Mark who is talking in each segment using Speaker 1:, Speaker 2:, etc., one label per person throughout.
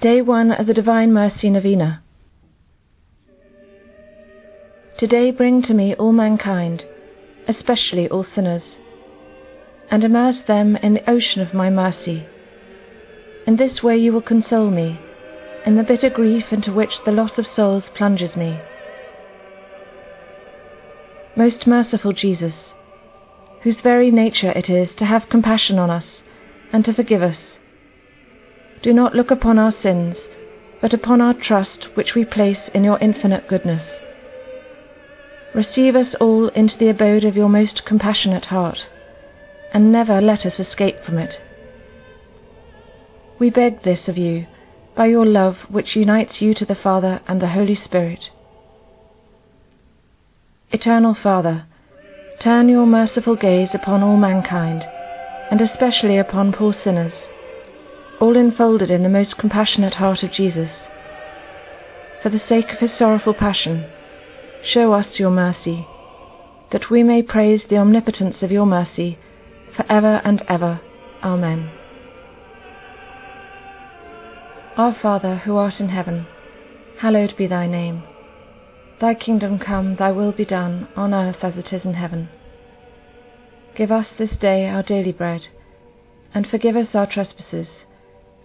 Speaker 1: Day 1 of the Divine Mercy Novena. Today bring to me all mankind, especially all sinners, and immerse them in the ocean of my mercy. In this way you will console me in the bitter grief into which the loss of souls plunges me. Most merciful Jesus, whose very nature it is to have compassion on us and to forgive us, do not look upon our sins, but upon our trust which we place in your infinite goodness. Receive us all into the abode of your most compassionate heart, and never let us escape from it. We beg this of you by your love which unites you to the Father and the Holy Spirit. Eternal Father, turn your merciful gaze upon all mankind, and especially upon poor sinners, all enfolded in the most compassionate heart of Jesus. For the sake of his sorrowful passion, show us your mercy, that we may praise the omnipotence of your mercy for ever and ever. Amen. Our Father, who art in heaven, hallowed be thy name. Thy kingdom come, thy will be done, on earth as it is in heaven. Give us this day our daily bread, and forgive us our trespasses,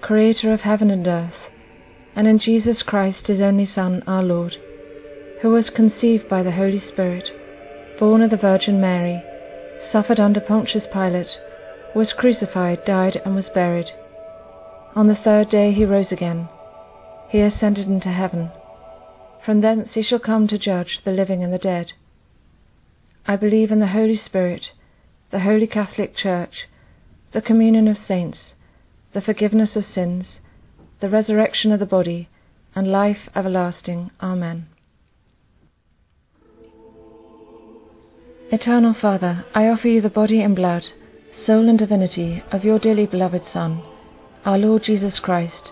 Speaker 1: creator of heaven and earth, and in Jesus Christ, his only Son, our Lord, who was conceived by the Holy Spirit, born of the Virgin Mary, suffered under Pontius Pilate, was crucified, died, and was buried on the third day he rose again. He ascended into heaven. From thence he shall come to judge the living and the dead. I believe in the Holy Spirit, the Holy Catholic Church, the communion of saints, the forgiveness of sins, the resurrection of the body, and life everlasting. Amen. Eternal Father, I offer you the body and blood, soul and divinity of your dearly beloved Son our Lord Jesus Christ,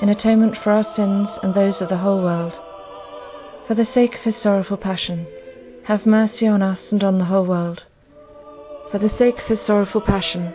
Speaker 1: in atonement for our sins and those of the whole world. For the sake of his sorrowful passion, have mercy on us and on the whole world. For the sake of his sorrowful passion,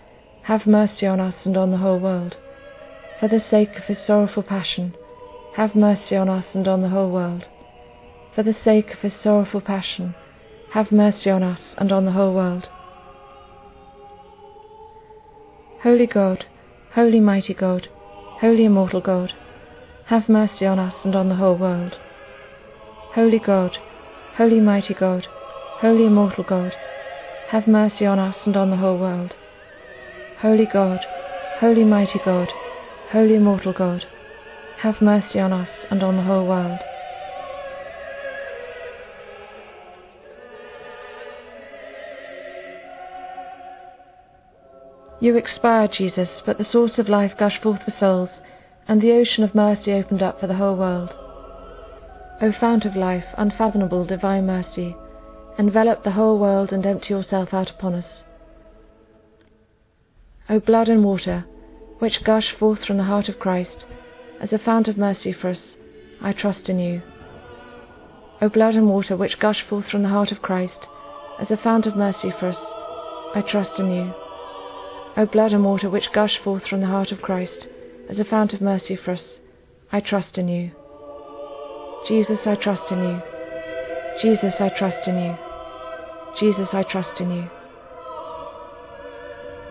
Speaker 1: have mercy on us and on the whole world. For the sake of his sorrowful passion, have mercy on us and on the whole world. For the sake of his sorrowful passion, have mercy on us and on the whole world. Holy God, holy mighty God, holy immortal God, have mercy on us and on the whole world. Holy God, holy mighty God, holy immortal God, have mercy on us and on the whole world. Holy God, holy mighty God, holy immortal God, have mercy on us and on the whole world. You expired, Jesus, but the source of life gushed forth for souls, and the ocean of mercy opened up for the whole world. O fount of life, unfathomable divine mercy, envelop the whole world and empty yourself out upon us. O blood and water, which gush forth from the heart of Christ, as a fount of mercy for us, I trust in you. O blood and water, which gush forth from the heart of Christ, as a fount of mercy for us, I trust in you. O blood and water, which gush forth from the heart of Christ, as a fount of mercy for us, I trust in you. Jesus, I trust in you. Jesus, I trust in you. Jesus, I trust in you.